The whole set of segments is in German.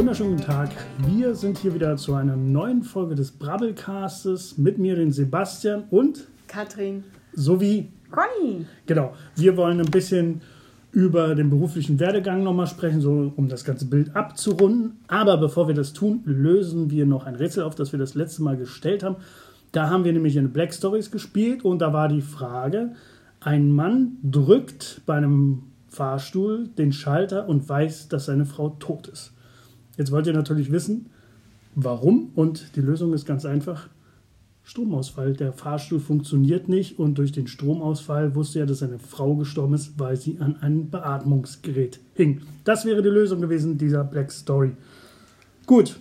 Wunderschönen guten Tag. Wir sind hier wieder zu einer neuen Folge des Brabbelcastes mit mir, den Sebastian und Katrin sowie Conny. Genau. Wir wollen ein bisschen über den beruflichen Werdegang nochmal sprechen, so um das ganze Bild abzurunden. Aber bevor wir das tun, lösen wir noch ein Rätsel auf, das wir das letzte Mal gestellt haben. Da haben wir nämlich in Black Stories gespielt und da war die Frage, ein Mann drückt bei einem Fahrstuhl den Schalter und weiß, dass seine Frau tot ist. Jetzt wollt ihr natürlich wissen, warum und die Lösung ist ganz einfach. Stromausfall. Der Fahrstuhl funktioniert nicht und durch den Stromausfall wusste er, dass seine Frau gestorben ist, weil sie an einem Beatmungsgerät hing. Das wäre die Lösung gewesen dieser Black Story. Gut,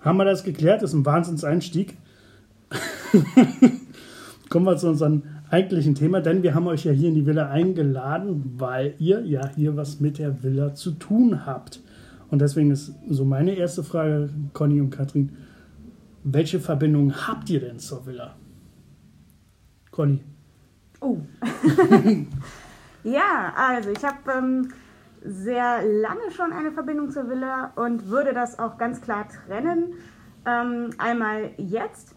haben wir das geklärt? Das ist ein Wahnsinnseinstieg. Kommen wir zu unserem eigentlichen Thema, denn wir haben euch ja hier in die Villa eingeladen, weil ihr ja hier was mit der Villa zu tun habt. Und deswegen ist so meine erste Frage, Conny und Katrin, welche Verbindung habt ihr denn zur Villa? Conny. Oh. ja, also ich habe ähm, sehr lange schon eine Verbindung zur Villa und würde das auch ganz klar trennen. Ähm, einmal jetzt.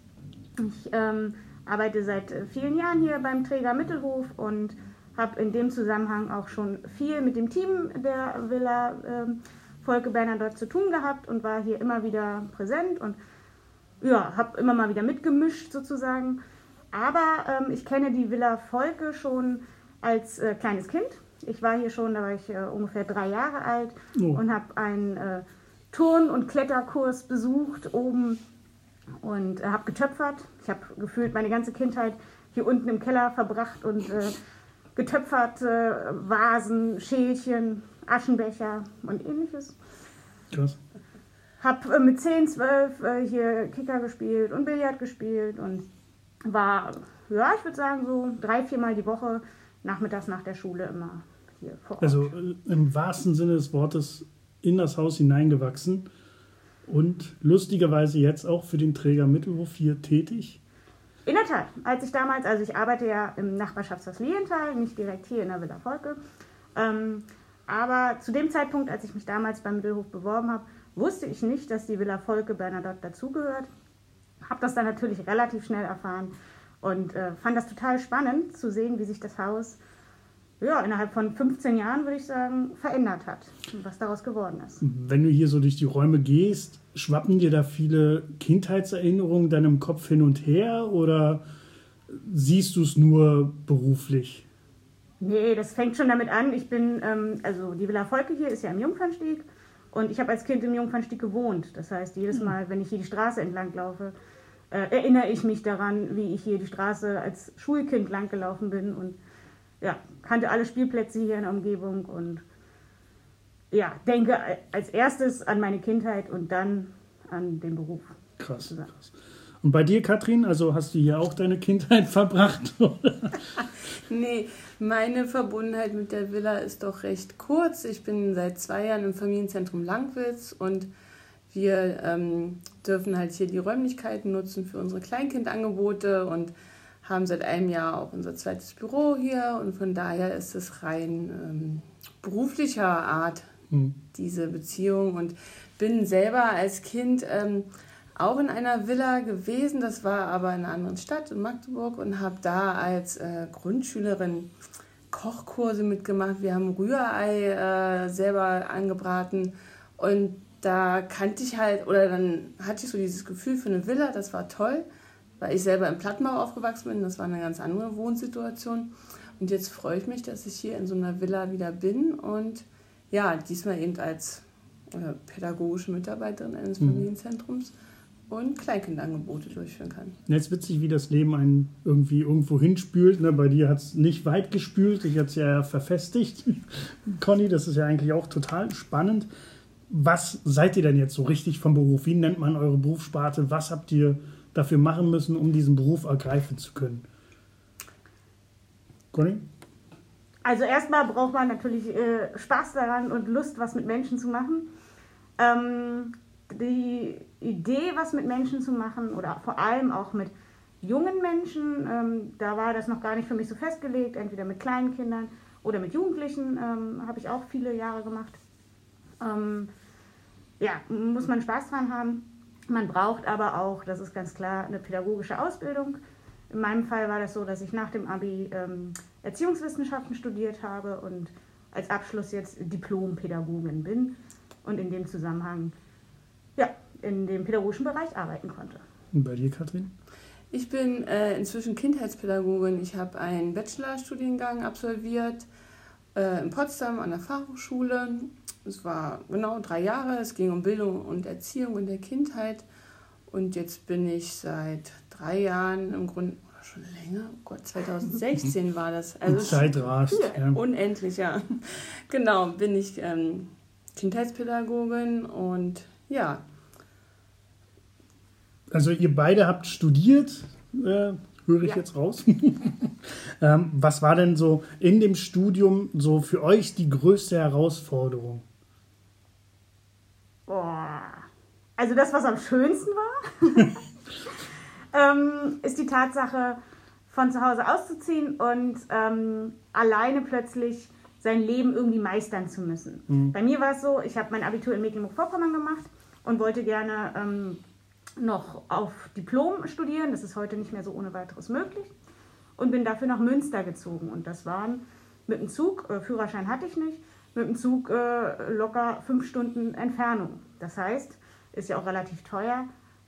Ich ähm, arbeite seit vielen Jahren hier beim Träger Mittelhof und habe in dem Zusammenhang auch schon viel mit dem Team der Villa ähm, Volke Bernadotte zu tun gehabt und war hier immer wieder präsent und ja, habe immer mal wieder mitgemischt sozusagen. Aber ähm, ich kenne die Villa Volke schon als äh, kleines Kind. Ich war hier schon, da war ich äh, ungefähr drei Jahre alt oh. und habe einen äh, Turn- und Kletterkurs besucht oben und äh, habe getöpfert. Ich habe gefühlt meine ganze Kindheit hier unten im Keller verbracht und äh, getöpfert, Vasen, Schälchen, Aschenbecher und ähnliches. Krass. Hab äh, mit 10, 12 äh, hier Kicker gespielt und Billard gespielt und war, ja, ich würde sagen, so drei, viermal die Woche nachmittags nach der Schule immer hier vor Ort. Also äh, im wahrsten Sinne des Wortes in das Haus hineingewachsen und lustigerweise jetzt auch für den Träger Mittelhof hier tätig. In der Tat, als ich damals, also ich arbeite ja im Nachbarschaftshaus Lienthal, nicht direkt hier in der Villa Volke, ähm, aber zu dem Zeitpunkt, als ich mich damals beim Mittelhof beworben habe, wusste ich nicht, dass die Villa Volke Bernadotte dazugehört. Habe das dann natürlich relativ schnell erfahren und äh, fand das total spannend zu sehen, wie sich das Haus ja, innerhalb von 15 Jahren, würde ich sagen, verändert hat und was daraus geworden ist. Wenn du hier so durch die Räume gehst, schwappen dir da viele Kindheitserinnerungen deinem Kopf hin und her oder siehst du es nur beruflich? Nee, das fängt schon damit an. Ich bin, ähm, also die Villa Volke hier ist ja am Jungfernstieg und ich habe als Kind im Jungfernstieg gewohnt. Das heißt, jedes hm. Mal, wenn ich hier die Straße entlang laufe, äh, erinnere ich mich daran, wie ich hier die Straße als Schulkind langgelaufen bin und ja, kannte alle Spielplätze hier in der Umgebung und ja, denke als erstes an meine Kindheit und dann an den Beruf. Krass, krass. Und bei dir, Katrin, also hast du hier auch deine Kindheit verbracht? Nee, meine Verbundenheit mit der Villa ist doch recht kurz. Ich bin seit zwei Jahren im Familienzentrum Langwitz und wir ähm, dürfen halt hier die Räumlichkeiten nutzen für unsere Kleinkindangebote und haben seit einem Jahr auch unser zweites Büro hier und von daher ist es rein ähm, beruflicher Art mhm. diese Beziehung und bin selber als Kind ähm, auch in einer Villa gewesen, das war aber in einer anderen Stadt, in Magdeburg, und habe da als äh, Grundschülerin Kochkurse mitgemacht. Wir haben Rührei äh, selber angebraten und da kannte ich halt, oder dann hatte ich so dieses Gefühl für eine Villa, das war toll, weil ich selber im Plattenbau aufgewachsen bin, das war eine ganz andere Wohnsituation. Und jetzt freue ich mich, dass ich hier in so einer Villa wieder bin und ja, diesmal eben als äh, pädagogische Mitarbeiterin eines mhm. Familienzentrums und Kleinkindangebote durchführen kann. Jetzt witzig, wie das Leben einen irgendwie irgendwo hinspült. Ne? Bei dir hat es nicht weit gespült, ich hatte es ja verfestigt. Conny, das ist ja eigentlich auch total spannend. Was seid ihr denn jetzt so richtig vom Beruf? Wie nennt man eure Berufssparte? Was habt ihr dafür machen müssen, um diesen Beruf ergreifen zu können? Conny? Also erstmal braucht man natürlich äh, Spaß daran und Lust, was mit Menschen zu machen. Ähm, die Idee, was mit Menschen zu machen oder vor allem auch mit jungen Menschen, ähm, da war das noch gar nicht für mich so festgelegt, entweder mit kleinen Kindern oder mit Jugendlichen, ähm, habe ich auch viele Jahre gemacht. Ähm, ja, muss man Spaß dran haben. Man braucht aber auch, das ist ganz klar, eine pädagogische Ausbildung. In meinem Fall war das so, dass ich nach dem Abi ähm, Erziehungswissenschaften studiert habe und als Abschluss jetzt Diplompädagogin bin und in dem Zusammenhang ja, in dem pädagogischen Bereich arbeiten konnte. Und bei dir, Katrin? Ich bin äh, inzwischen Kindheitspädagogin. Ich habe einen Bachelorstudiengang absolviert äh, in Potsdam an der Fachhochschule. Es war genau drei Jahre. Es ging um Bildung und Erziehung in der Kindheit. Und jetzt bin ich seit drei Jahren im Grunde, oder schon länger, oh Gott, 2016 war das. Also Zeit rast. Ja. Unendlich, ja. Genau, bin ich ähm, Kindheitspädagogin und ja, also ihr beide habt studiert, äh, höre ich ja. jetzt raus. ähm, was war denn so in dem Studium so für euch die größte Herausforderung? Boah. Also das, was am schönsten war, ähm, ist die Tatsache, von zu Hause auszuziehen und ähm, alleine plötzlich sein Leben irgendwie meistern zu müssen. Mhm. Bei mir war es so, ich habe mein Abitur in Mecklenburg-Vorpommern gemacht und wollte gerne ähm, noch auf Diplom studieren. Das ist heute nicht mehr so ohne weiteres möglich. Und bin dafür nach Münster gezogen. Und das waren mit dem Zug, äh, Führerschein hatte ich nicht, mit dem Zug äh, locker fünf Stunden Entfernung. Das heißt, ist ja auch relativ teuer.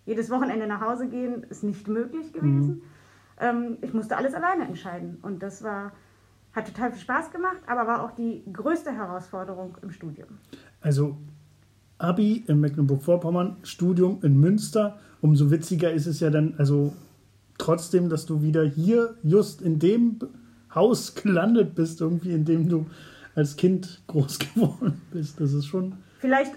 Jedes Wochenende nach Hause gehen ist nicht möglich gewesen. Mhm. Ähm, ich musste alles alleine entscheiden. Und das war, hat total viel Spaß gemacht, aber war auch die größte Herausforderung im Studium. Also Abi in Mecklenburg-Vorpommern, Studium in Münster. Umso witziger ist es ja dann, also trotzdem, dass du wieder hier just in dem Haus gelandet bist, irgendwie, in dem du als Kind groß geworden bist. Das ist schon. Vielleicht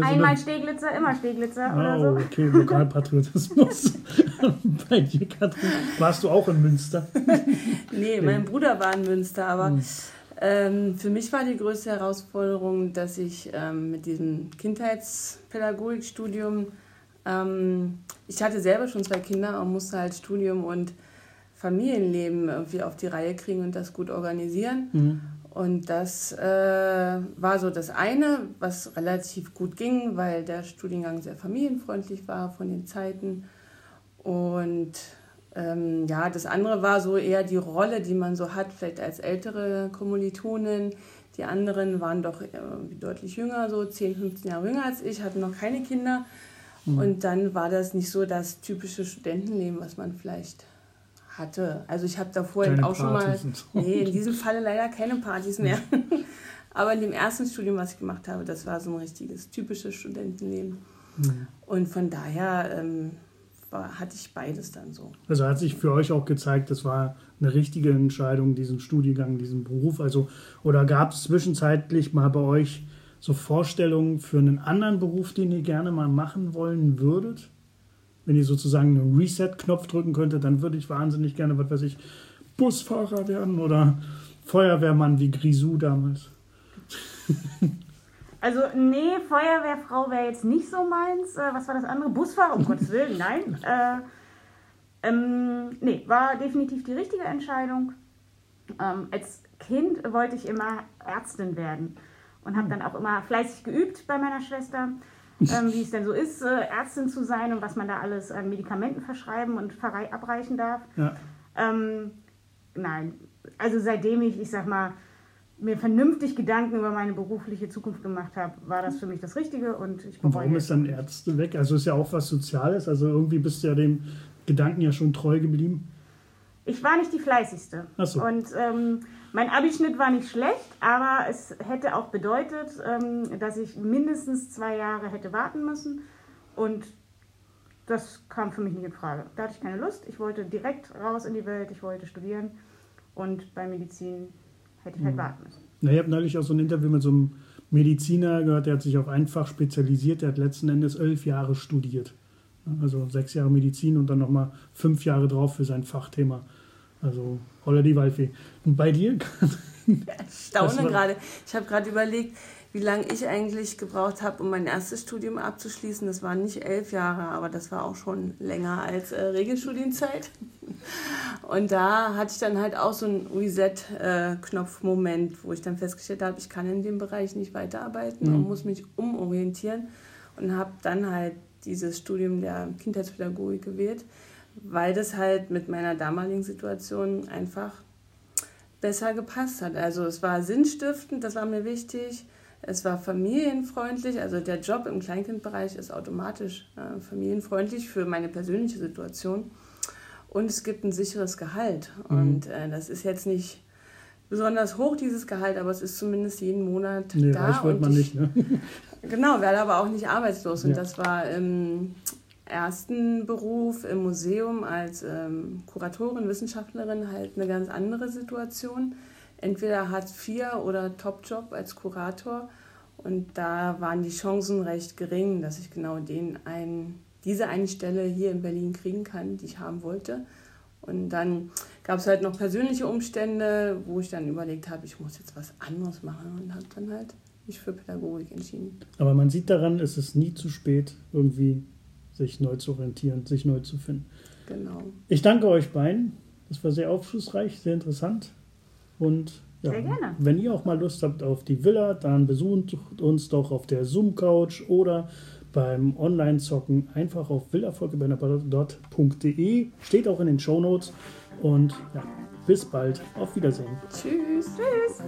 einmal Steglitzer, immer Steglitzer oh, oder so. Okay, Lokalpatriotismus. Bei dir, Katrin, warst du auch in Münster? nee, mein Bruder war in Münster, aber. Hm ähm, für mich war die größte Herausforderung, dass ich ähm, mit diesem Kindheitspädagogikstudium, ähm, ich hatte selber schon zwei Kinder und musste halt Studium und Familienleben irgendwie auf die Reihe kriegen und das gut organisieren. Mhm. Und das äh, war so das eine, was relativ gut ging, weil der Studiengang sehr familienfreundlich war von den Zeiten. Und ähm, ja, das andere war so eher die Rolle, die man so hat, vielleicht als ältere Kommilitonin. Die anderen waren doch äh, deutlich jünger, so 10, 15 Jahre jünger als ich, hatten noch keine Kinder. Mhm. Und dann war das nicht so das typische Studentenleben, was man vielleicht hatte. Also ich habe da vorhin auch schon mal, nee, in diesem Falle leider keine Partys mehr. Aber in dem ersten Studium, was ich gemacht habe, das war so ein richtiges, typisches Studentenleben. Mhm. Und von daher ähm, hatte ich beides dann so. Also hat sich für euch auch gezeigt, das war eine richtige Entscheidung, diesen Studiengang, diesen Beruf. Also, oder gab es zwischenzeitlich mal bei euch so Vorstellungen für einen anderen Beruf, den ihr gerne mal machen wollen würdet? Wenn ihr sozusagen einen Reset-Knopf drücken könntet, dann würde ich wahnsinnig gerne, was weiß ich, Busfahrer werden oder Feuerwehrmann wie Grisou damals. Also, nee, Feuerwehrfrau wäre jetzt nicht so meins. Äh, was war das andere? Busfahrer, um Gottes Willen, nein. Äh, ähm, nee, war definitiv die richtige Entscheidung. Ähm, als Kind wollte ich immer Ärztin werden und habe dann auch immer fleißig geübt bei meiner Schwester, ähm, wie es denn so ist, äh, Ärztin zu sein und was man da alles an Medikamenten verschreiben und abreichen darf. Ja. Ähm, nein, also seitdem ich, ich sag mal, mir vernünftig Gedanken über meine berufliche Zukunft gemacht habe, war das für mich das Richtige und ich Und warum ist dann Ärzte weg? Also ist ja auch was Soziales, also irgendwie bist du ja dem Gedanken ja schon treu geblieben. Ich war nicht die fleißigste. Ach so. Und ähm, mein Abischnitt war nicht schlecht, aber es hätte auch bedeutet, ähm, dass ich mindestens zwei Jahre hätte warten müssen. Und das kam für mich nicht in Frage. Da hatte ich keine Lust. Ich wollte direkt raus in die Welt, ich wollte studieren. Und bei Medizin Hätte ich halt mhm. warten müssen. Na, ich habe neulich auch so ein Interview mit so einem Mediziner gehört, der hat sich auf einfach spezialisiert, der hat letzten Endes elf Jahre studiert. Also sechs Jahre Medizin und dann nochmal fünf Jahre drauf für sein Fachthema. Also Holla die Waldfee. Und bei dir? staune gerade. Ich habe gerade überlegt, wie lange ich eigentlich gebraucht habe, um mein erstes Studium abzuschließen. Das waren nicht elf Jahre, aber das war auch schon länger als äh, Regelstudienzeit. Und da hatte ich dann halt auch so einen Reset-Knopf-Moment, wo ich dann festgestellt habe, ich kann in dem Bereich nicht weiterarbeiten mhm. und muss mich umorientieren. Und habe dann halt dieses Studium der Kindheitspädagogik gewählt, weil das halt mit meiner damaligen Situation einfach besser gepasst hat. Also es war sinnstiftend, das war mir wichtig. Es war familienfreundlich, also der Job im Kleinkindbereich ist automatisch äh, familienfreundlich für meine persönliche Situation. Und es gibt ein sicheres Gehalt. Mhm. Und äh, das ist jetzt nicht besonders hoch, dieses Gehalt, aber es ist zumindest jeden Monat nee, da. Reich wird man nicht, ne? Genau, werde aber auch nicht arbeitslos. Und ja. das war im ersten Beruf im Museum als ähm, Kuratorin, Wissenschaftlerin halt eine ganz andere Situation entweder Hartz IV oder Topjob als Kurator. Und da waren die Chancen recht gering, dass ich genau den einen, diese eine Stelle hier in Berlin kriegen kann, die ich haben wollte. Und dann gab es halt noch persönliche Umstände, wo ich dann überlegt habe, ich muss jetzt was anderes machen und habe dann halt mich für Pädagogik entschieden. Aber man sieht daran, es ist nie zu spät, irgendwie sich neu zu orientieren, sich neu zu finden. Genau. Ich danke euch beiden. Das war sehr aufschlussreich, sehr interessant. Und ja, Sehr gerne. wenn ihr auch mal Lust habt auf die Villa, dann besucht uns doch auf der Zoom-Couch oder beim Online-Zocken einfach auf villafolgebenner.de. Steht auch in den Show Notes. Und ja, bis bald. Auf Wiedersehen. Tschüss. Tschüss.